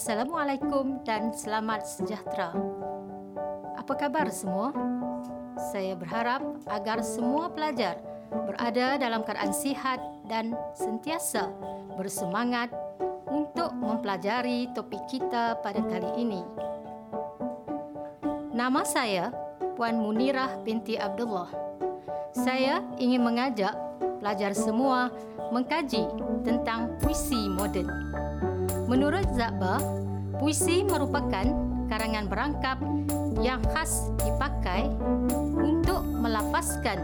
Assalamualaikum dan selamat sejahtera. Apa khabar semua? Saya berharap agar semua pelajar berada dalam keadaan sihat dan sentiasa bersemangat untuk mempelajari topik kita pada kali ini. Nama saya Puan Munirah binti Abdullah. Saya ingin mengajak pelajar semua mengkaji tentang puisi moden. Menurut Zabba, puisi merupakan karangan berangkap yang khas dipakai untuk melafazkan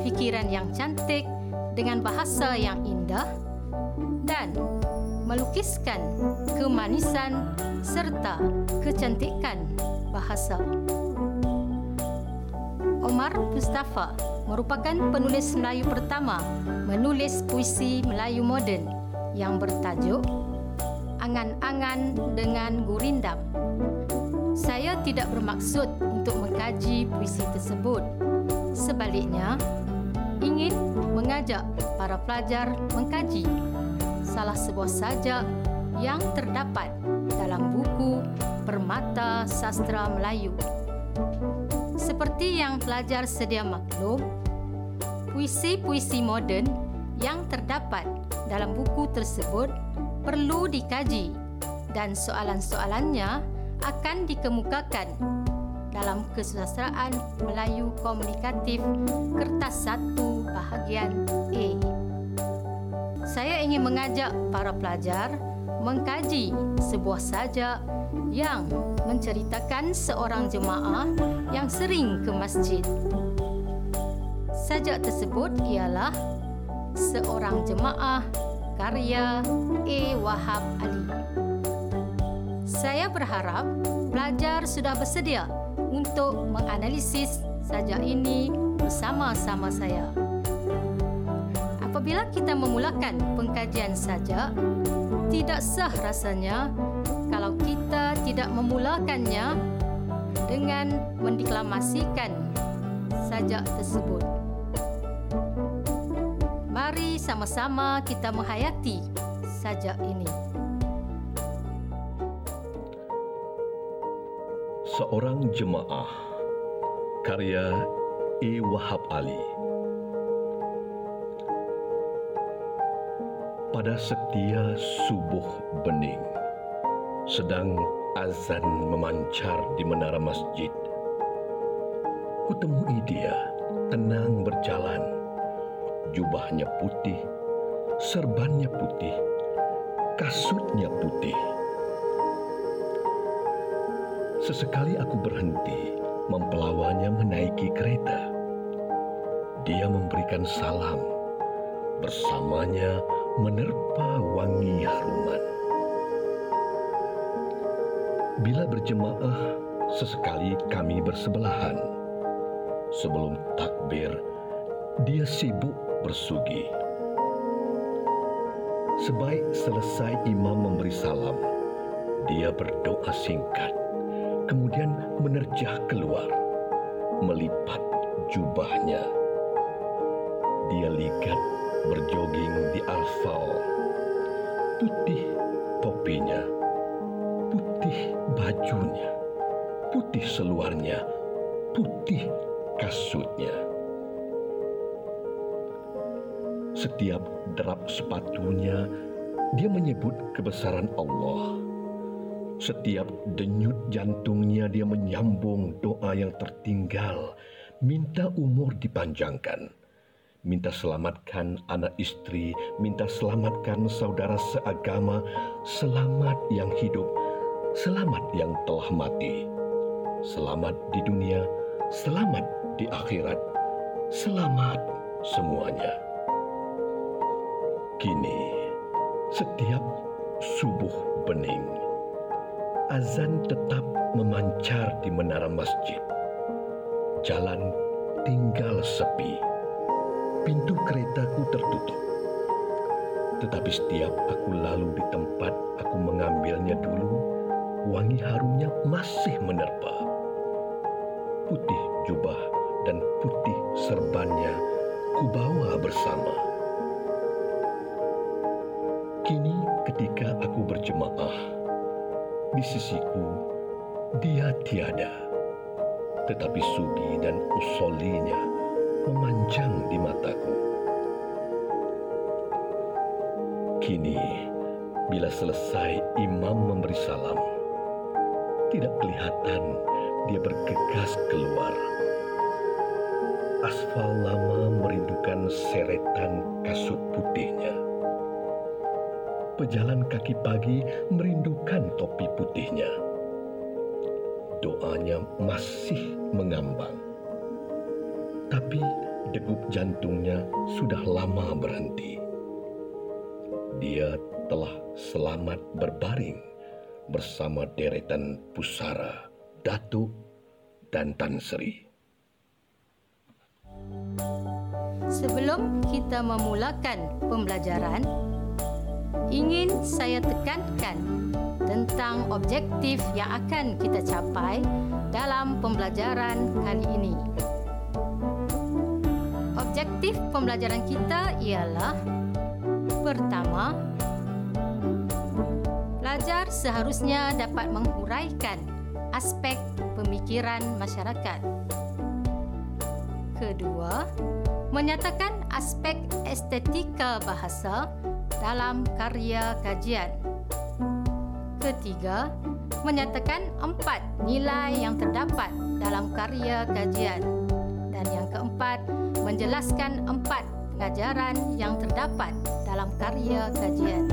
fikiran yang cantik dengan bahasa yang indah dan melukiskan kemanisan serta kecantikan bahasa. Omar Mustafa merupakan penulis Melayu pertama menulis puisi Melayu moden yang bertajuk Angan-angan dengan Gurindam. Saya tidak bermaksud untuk mengkaji puisi tersebut. Sebaliknya, ingin mengajak para pelajar mengkaji salah sebuah sajak yang terdapat dalam buku Permata Sastra Melayu. Seperti yang pelajar sedia maklum, puisi-puisi moden yang terdapat dalam buku tersebut perlu dikaji dan soalan-soalannya akan dikemukakan dalam kesusastraan Melayu Komunikatif kertas 1 bahagian A. Saya ingin mengajak para pelajar mengkaji sebuah sajak yang menceritakan seorang jemaah yang sering ke masjid. Sajak tersebut ialah seorang jemaah karya A. Wahab Ali. Saya berharap pelajar sudah bersedia untuk menganalisis sajak ini bersama-sama saya. Apabila kita memulakan pengkajian sajak, tidak sah rasanya kalau kita tidak memulakannya dengan mendeklamasikan sajak tersebut. Sama-sama kita menghayati sajak ini. Seorang jemaah karya E. Wahab Ali pada setia subuh bening sedang azan memancar di menara masjid kutemui dia tenang berjalan jubahnya putih serbannya putih kasutnya putih sesekali aku berhenti mempelawanya menaiki kereta dia memberikan salam bersamanya menerpa wangi haruman. Bila berjemaah, sesekali kami bersebelahan. Sebelum takbir, dia sibuk bersugi. Sebaik selesai imam memberi salam, dia berdoa singkat, kemudian menerjah keluar, melipat jubahnya. Dia ligat berjoging di asfal. Putih topinya, putih bajunya, putih seluarnya, putih kasutnya. Setiap derap sepatunya, dia menyebut kebesaran Allah. Setiap denyut jantungnya dia menyambung doa yang tertinggal, minta umur dipanjangkan minta selamatkan anak istri, minta selamatkan saudara seagama, selamat yang hidup, selamat yang telah mati, selamat di dunia, selamat di akhirat, selamat semuanya. Kini, setiap subuh bening, azan tetap memancar di menara masjid. Jalan tinggal sepi pintu keretaku tertutup. Tetapi setiap aku lalu di tempat aku mengambilnya dulu, wangi harumnya masih menerpa. Putih jubah dan putih serbannya kubawa bersama. Kini ketika aku berjemaah, di sisiku, dia tiada. Tetapi Sugi dan Usolinya memanjang di mataku. Kini, bila selesai imam memberi salam, tidak kelihatan dia bergegas keluar. Asfal lama merindukan seretan kasut putihnya. Pejalan kaki pagi merindukan topi putihnya. Doanya masih mengambang. Tapi degup jantungnya sudah lama berhenti. Dia telah selamat berbaring bersama deretan pusara, datuk dan tan sri. Sebelum kita memulakan pembelajaran, ingin saya tekankan tentang objektif yang akan kita capai dalam pembelajaran kali ini. Objektif pembelajaran kita ialah pertama, pelajar seharusnya dapat menghuraikan aspek pemikiran masyarakat. Kedua, menyatakan aspek estetika bahasa dalam karya kajian. Ketiga, menyatakan empat nilai yang terdapat dalam karya kajian. Dan yang keempat, menjelaskan empat pengajaran yang terdapat dalam karya kajian.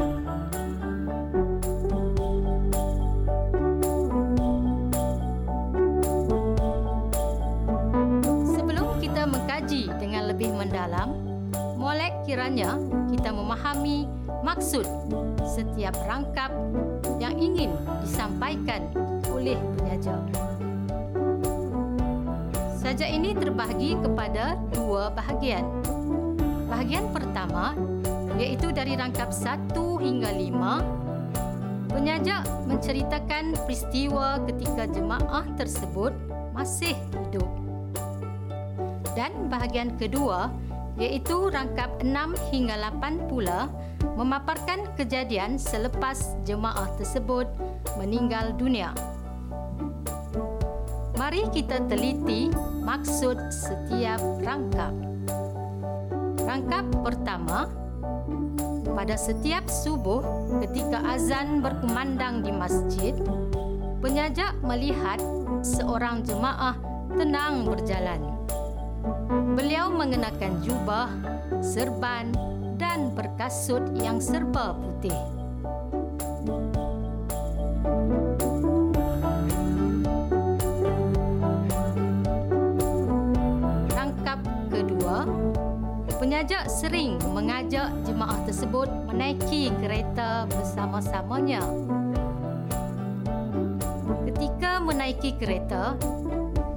lebih mendalam, molek kiranya kita memahami maksud setiap rangkap yang ingin disampaikan oleh penyaja. Sajak ini terbahagi kepada dua bahagian. Bahagian pertama iaitu dari rangkap satu hingga lima, penyajak menceritakan peristiwa ketika jemaah tersebut masih hidup dan bahagian kedua iaitu rangkap 6 hingga 8 pula memaparkan kejadian selepas jemaah tersebut meninggal dunia. Mari kita teliti maksud setiap rangkap. Rangkap pertama, pada setiap subuh ketika azan berkumandang di masjid, penyajak melihat seorang jemaah tenang berjalan. Beliau mengenakan jubah, serban dan berkasut yang serba putih. Rangkap kedua, penyajak sering mengajak jemaah tersebut menaiki kereta bersama-samanya. Ketika menaiki kereta,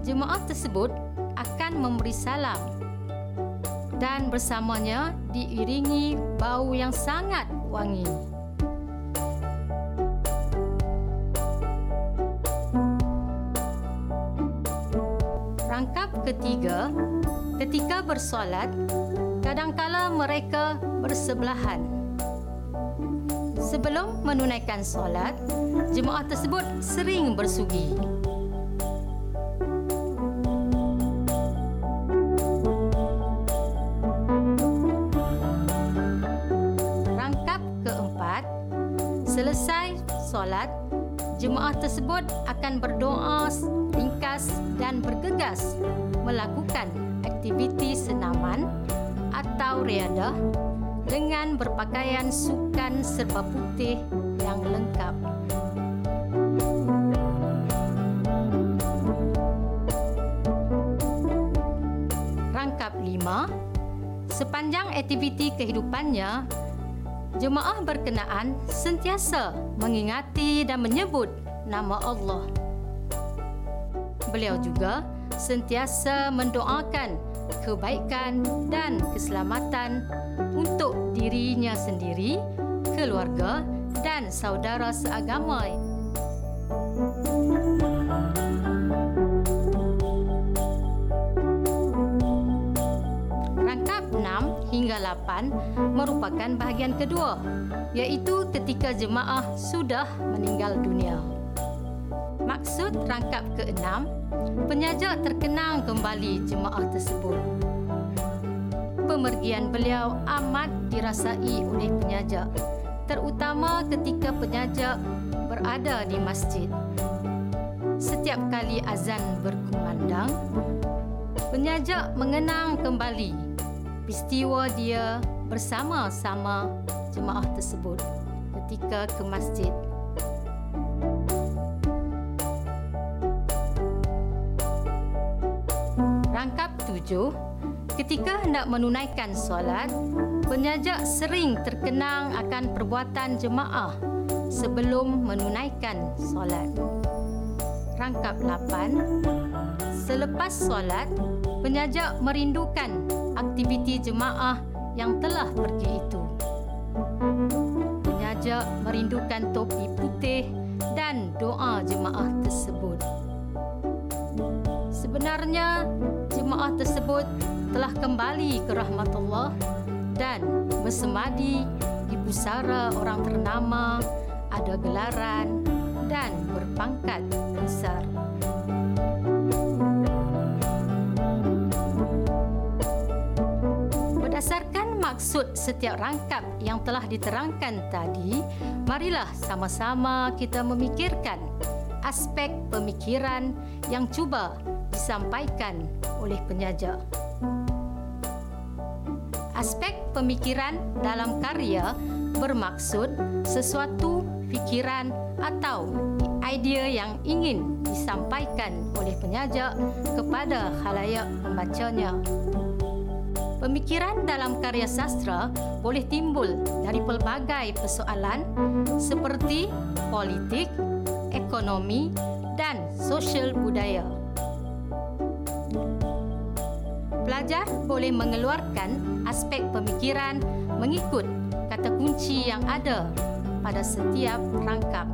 jemaah tersebut akan memberi salam dan bersamanya diiringi bau yang sangat wangi. Rangkap ketiga, ketika bersolat, kadangkala mereka bersebelahan. Sebelum menunaikan solat, jemaah tersebut sering bersugi. Jemaah tersebut akan berdoa ringkas dan bergegas melakukan aktiviti senaman atau riadah dengan berpakaian sukan serba putih yang lengkap. Rangkap lima, sepanjang aktiviti kehidupannya, jemaah berkenaan sentiasa mengingati dan menyebut nama Allah. Beliau juga sentiasa mendoakan kebaikan dan keselamatan untuk dirinya sendiri, keluarga dan saudara seagama. Hingga 8 merupakan bahagian kedua iaitu ketika jemaah sudah meninggal dunia. Maksud rangkap keenam, penyaja terkenang kembali jemaah tersebut. Pemergian beliau amat dirasai oleh penyaja, terutama ketika penyaja berada di masjid. Setiap kali azan berkumandang, penyaja mengenang kembali peristiwa dia bersama-sama jemaah tersebut ketika ke masjid. Rangkap tujuh, ketika hendak menunaikan solat, penyaja sering terkenang akan perbuatan jemaah sebelum menunaikan solat. Rangkap lapan, selepas solat, penyaja merindukan aktiviti jemaah yang telah pergi itu. Penyaja merindukan topi putih dan doa jemaah tersebut. Sebenarnya, jemaah tersebut telah kembali ke rahmatullah dan bersemadi di pusara orang ternama, ada gelaran dan berpangkat besar. Berdasarkan maksud setiap rangkap yang telah diterangkan tadi, marilah sama-sama kita memikirkan aspek pemikiran yang cuba disampaikan oleh penyaja. Aspek pemikiran dalam karya bermaksud sesuatu fikiran atau idea yang ingin disampaikan oleh penyaja kepada khalayak pembacanya. Pemikiran dalam karya sastra boleh timbul dari pelbagai persoalan seperti politik, ekonomi dan sosial budaya pelajar boleh mengeluarkan aspek pemikiran mengikut kata kunci yang ada pada setiap rangkap.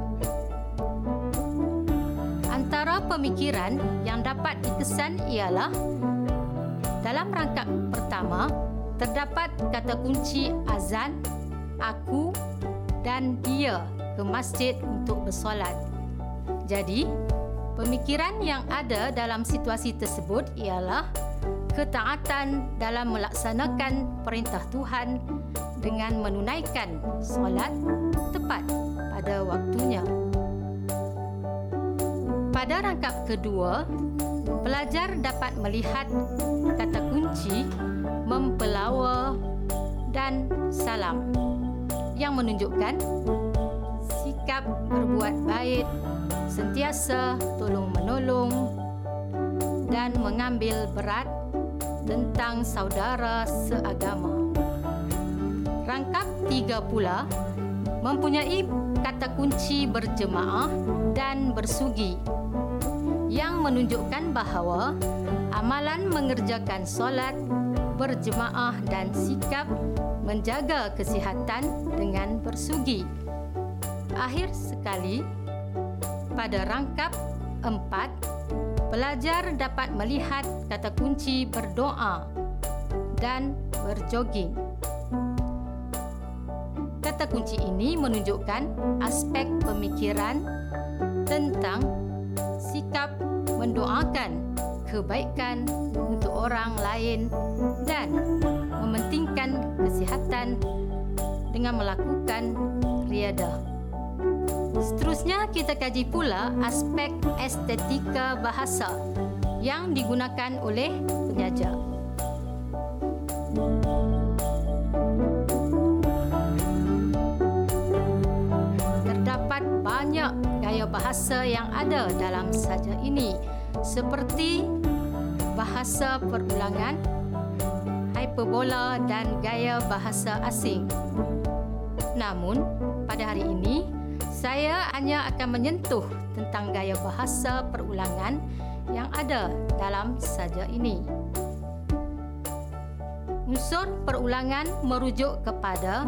Antara pemikiran yang dapat dikesan ialah dalam rangkap pertama terdapat kata kunci azan, aku dan dia ke masjid untuk bersolat. Jadi, pemikiran yang ada dalam situasi tersebut ialah ketaatan dalam melaksanakan perintah Tuhan dengan menunaikan solat tepat pada waktunya. Pada rangkap kedua, pelajar dapat melihat kata kunci mempelawa dan salam yang menunjukkan sikap berbuat baik, sentiasa tolong menolong dan mengambil berat tentang saudara seagama. Rangkap tiga pula mempunyai kata kunci berjemaah dan bersugi yang menunjukkan bahawa amalan mengerjakan solat berjemaah dan sikap menjaga kesihatan dengan bersugi. Akhir sekali, pada rangkap empat, pelajar dapat melihat kata kunci berdoa dan berjoging. Kata kunci ini menunjukkan aspek pemikiran tentang sikap mendoakan kebaikan untuk orang lain dan mementingkan kesihatan dengan melakukan riadah. Seterusnya kita kaji pula aspek estetika bahasa yang digunakan oleh penyaja. Terdapat banyak gaya bahasa yang ada dalam saja ini seperti bahasa perulangan, hyperbola dan gaya bahasa asing. Namun, pada hari ini, saya hanya akan menyentuh tentang gaya bahasa perulangan yang ada dalam saja ini. Unsur perulangan merujuk kepada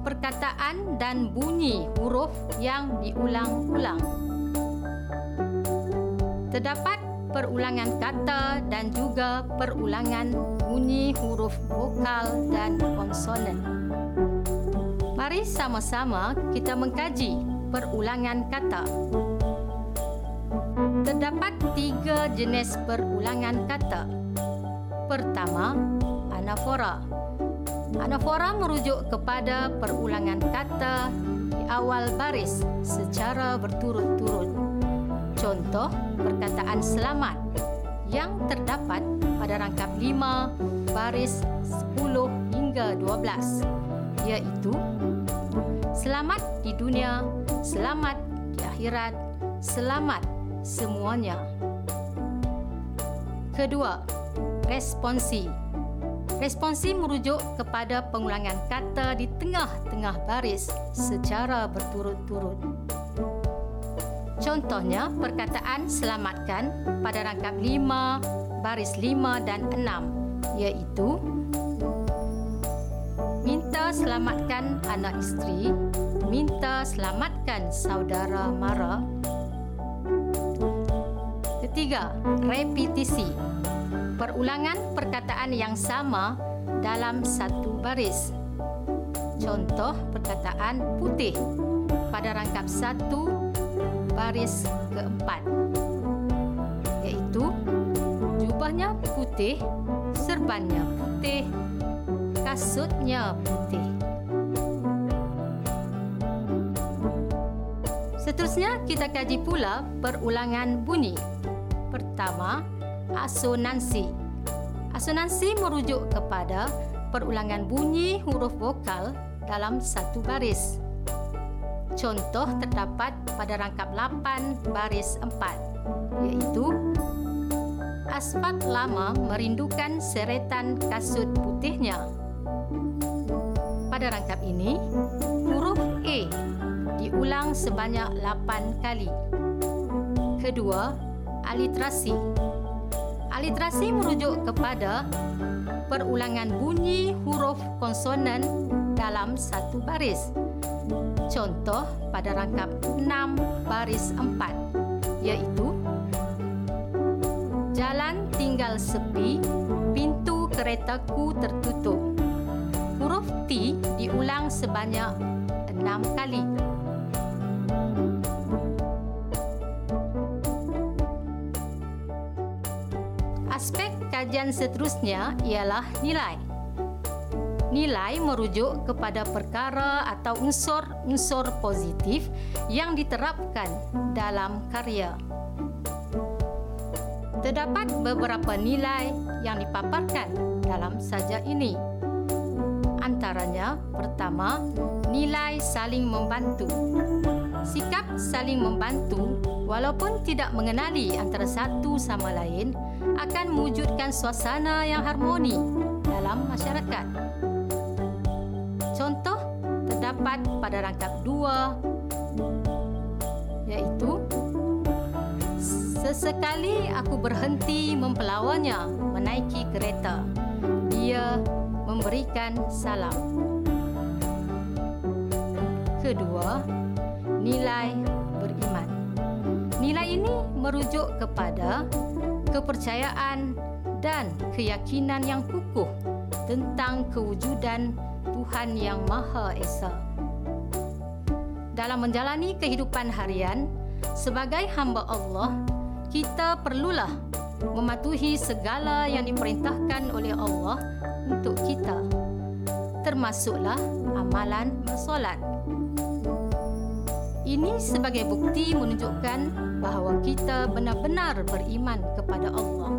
perkataan dan bunyi huruf yang diulang-ulang. Terdapat perulangan kata dan juga perulangan bunyi huruf vokal dan konsonan. Mari sama-sama kita mengkaji perulangan kata. Terdapat tiga jenis perulangan kata. Pertama, anafora. Anafora merujuk kepada perulangan kata di awal baris secara berturut-turut. Contoh perkataan selamat yang terdapat pada rangkap 5 baris 10 hingga 12 iaitu selamat di dunia, selamat di akhirat, selamat semuanya. Kedua, responsi. Responsi merujuk kepada pengulangan kata di tengah-tengah baris secara berturut-turut. Contohnya, perkataan selamatkan pada rangkap 5, baris 5 dan 6 iaitu minta selamatkan anak isteri, minta selamatkan saudara mara, Ketiga, repetisi. Perulangan perkataan yang sama dalam satu baris. Contoh perkataan putih pada rangkap satu baris keempat. Iaitu jubahnya putih, serbannya putih, kasutnya putih. Seterusnya kita kaji pula perulangan bunyi. Pertama, asonansi. Asonansi merujuk kepada perulangan bunyi huruf vokal dalam satu baris. Contoh terdapat pada rangkap 8 baris 4 iaitu Asfak lama merindukan seretan kasut putihnya. Pada rangkap ini, huruf A diulang sebanyak 8 kali. Kedua, aliterasi. Aliterasi merujuk kepada perulangan bunyi huruf konsonan dalam satu baris. Contoh pada rangkap 6 baris 4 iaitu Jalan tinggal sepi, pintu keretaku tertutup. Huruf T diulang sebanyak 6 kali. Aspek kajian seterusnya ialah nilai. Nilai merujuk kepada perkara atau unsur-unsur positif yang diterapkan dalam karya. Terdapat beberapa nilai yang dipaparkan dalam sajak ini. Antaranya, pertama, nilai saling membantu. Sikap saling membantu walaupun tidak mengenali antara satu sama lain akan mewujudkan suasana yang harmoni dalam masyarakat. Contoh terdapat pada rangkap dua iaitu Sesekali aku berhenti mempelawannya menaiki kereta. Dia memberikan salam. Kedua, nilai beriman. Nilai ini merujuk kepada kepercayaan dan keyakinan yang kukuh tentang kewujudan Tuhan Yang Maha Esa. Dalam menjalani kehidupan harian sebagai hamba Allah, kita perlulah mematuhi segala yang diperintahkan oleh Allah untuk kita termasuklah amalan bersolat ini sebagai bukti menunjukkan bahawa kita benar-benar beriman kepada Allah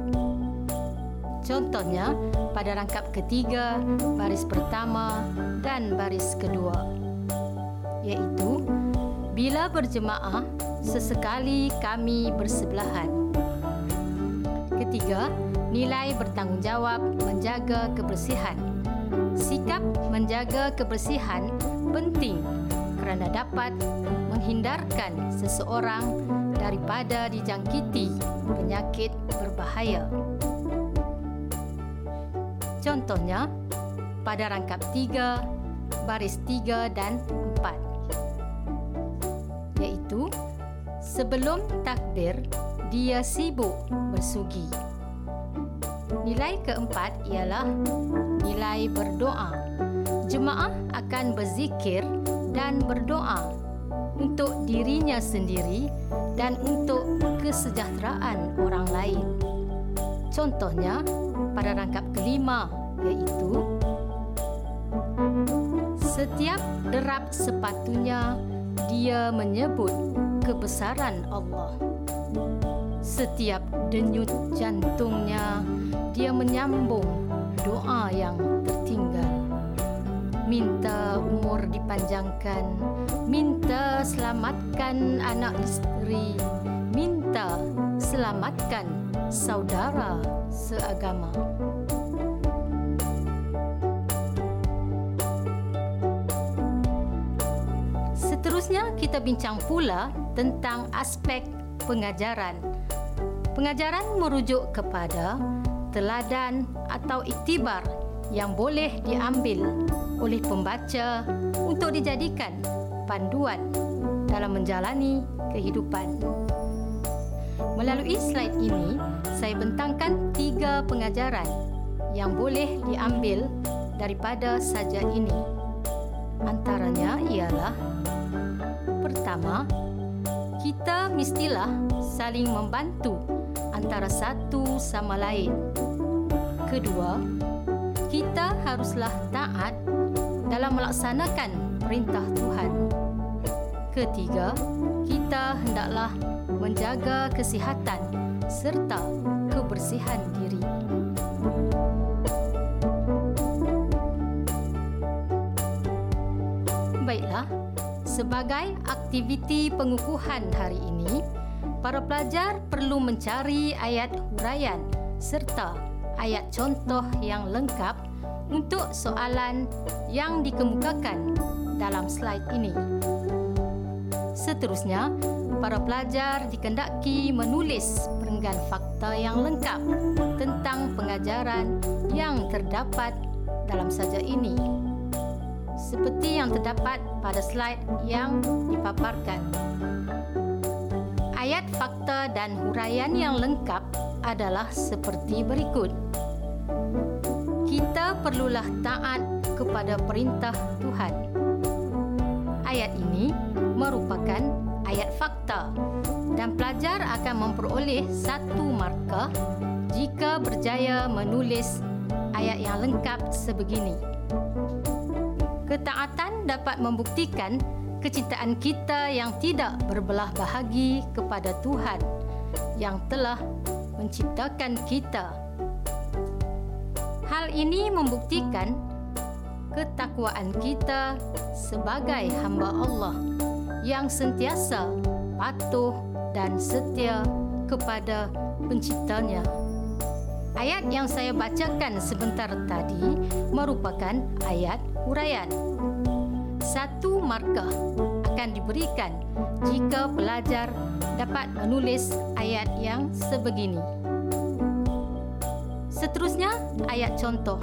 contohnya pada rangkap ketiga baris pertama dan baris kedua iaitu bila berjemaah sesekali kami bersebelahan. Ketiga, nilai bertanggungjawab menjaga kebersihan. Sikap menjaga kebersihan penting kerana dapat menghindarkan seseorang daripada dijangkiti penyakit berbahaya. Contohnya, pada rangkap tiga, baris tiga dan empat, iaitu Sebelum takbir, dia sibuk bersugi. Nilai keempat ialah nilai berdoa. Jemaah akan berzikir dan berdoa untuk dirinya sendiri dan untuk kesejahteraan orang lain. Contohnya pada rangkap kelima iaitu setiap derap sepatunya dia menyebut kebesaran Allah. Setiap denyut jantungnya dia menyambung doa yang. Minta umur dipanjangkan, minta selamatkan anak isteri, minta selamatkan saudara seagama. Seterusnya kita bincang pula tentang aspek pengajaran. Pengajaran merujuk kepada teladan atau iktibar yang boleh diambil oleh pembaca untuk dijadikan panduan dalam menjalani kehidupan. Melalui slide ini, saya bentangkan tiga pengajaran yang boleh diambil daripada saja ini. Antaranya ialah pertama, kita mestilah saling membantu antara satu sama lain. Kedua, kita haruslah taat dalam melaksanakan perintah Tuhan. Ketiga, kita hendaklah menjaga kesihatan serta kebersihan diri. Baiklah, sebagai aktiviti pengukuhan hari ini, para pelajar perlu mencari ayat huraian serta ayat contoh yang lengkap untuk soalan yang dikemukakan dalam slide ini. Seterusnya, para pelajar dikendaki menulis perenggan fakta yang lengkap tentang pengajaran yang terdapat dalam saja ini. Seperti yang terdapat pada slide yang dipaparkan ayat fakta dan huraian yang lengkap adalah seperti berikut. Kita perlulah taat kepada perintah Tuhan. Ayat ini merupakan ayat fakta dan pelajar akan memperoleh satu markah jika berjaya menulis ayat yang lengkap sebegini. Ketaatan dapat membuktikan kecintaan kita yang tidak berbelah bahagi kepada Tuhan yang telah menciptakan kita. Hal ini membuktikan ketakwaan kita sebagai hamba Allah yang sentiasa patuh dan setia kepada penciptanya. Ayat yang saya bacakan sebentar tadi merupakan ayat huraian satu markah akan diberikan jika pelajar dapat menulis ayat yang sebegini. Seterusnya, ayat contoh.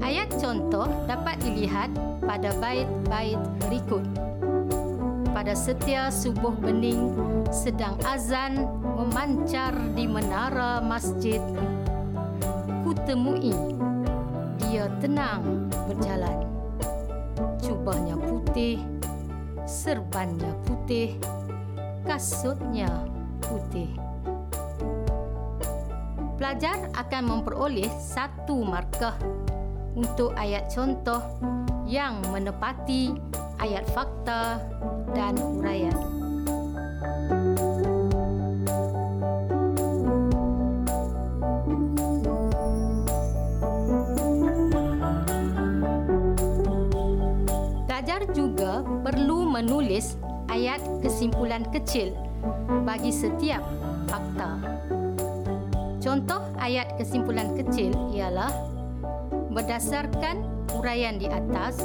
Ayat contoh dapat dilihat pada bait-bait berikut. Pada setiap subuh bening sedang azan memancar di menara masjid, ku temui dia tenang berjalan jubahnya putih, serbannya putih, kasutnya putih. Pelajar akan memperoleh satu markah untuk ayat contoh yang menepati ayat fakta dan huraian. juga perlu menulis ayat kesimpulan kecil bagi setiap fakta. Contoh ayat kesimpulan kecil ialah berdasarkan uraian di atas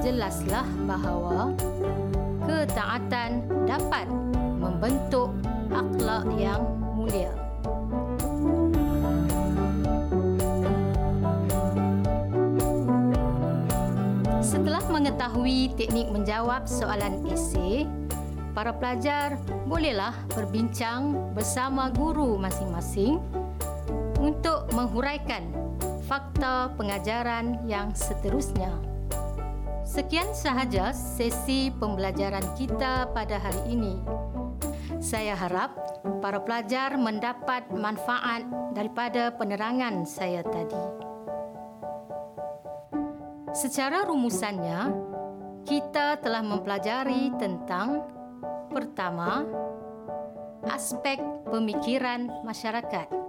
jelaslah bahawa ketaatan dapat membentuk akhlak yang mulia. mengetahui teknik menjawab soalan esei, para pelajar bolehlah berbincang bersama guru masing-masing untuk menghuraikan fakta pengajaran yang seterusnya. Sekian sahaja sesi pembelajaran kita pada hari ini. Saya harap para pelajar mendapat manfaat daripada penerangan saya tadi. Secara rumusannya, kita telah mempelajari tentang pertama, aspek pemikiran masyarakat.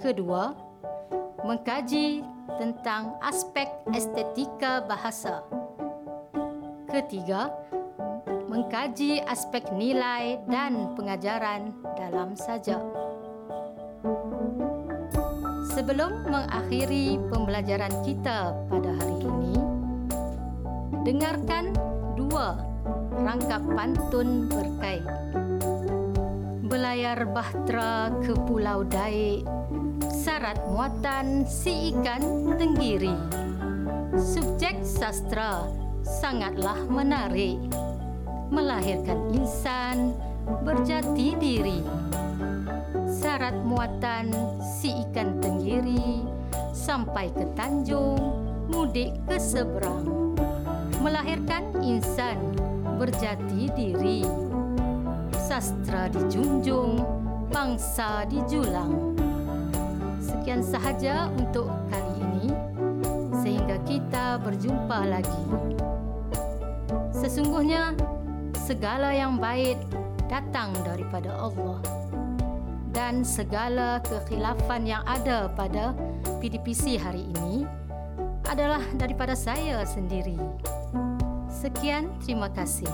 Kedua, mengkaji tentang aspek estetika bahasa. Ketiga, mengkaji aspek nilai dan pengajaran dalam sajak. Sebelum mengakhiri pembelajaran kita pada hari ini, dengarkan dua rangkap pantun berkait. Belayar bahtera ke Pulau Daik, syarat muatan si ikan tenggiri. Subjek sastra sangatlah menarik. Melahirkan insan berjati diri. Syarat muatan si ikan tenggiri sampai ke Tanjung mudik ke seberang. Melahirkan insan berjati diri. Sastra dijunjung bangsa dijulang sekian sahaja untuk kali ini sehingga kita berjumpa lagi Sesungguhnya segala yang baik datang daripada Allah dan segala kekhilafan yang ada pada PDPC hari ini adalah daripada saya sendiri. Sekian, terima kasih.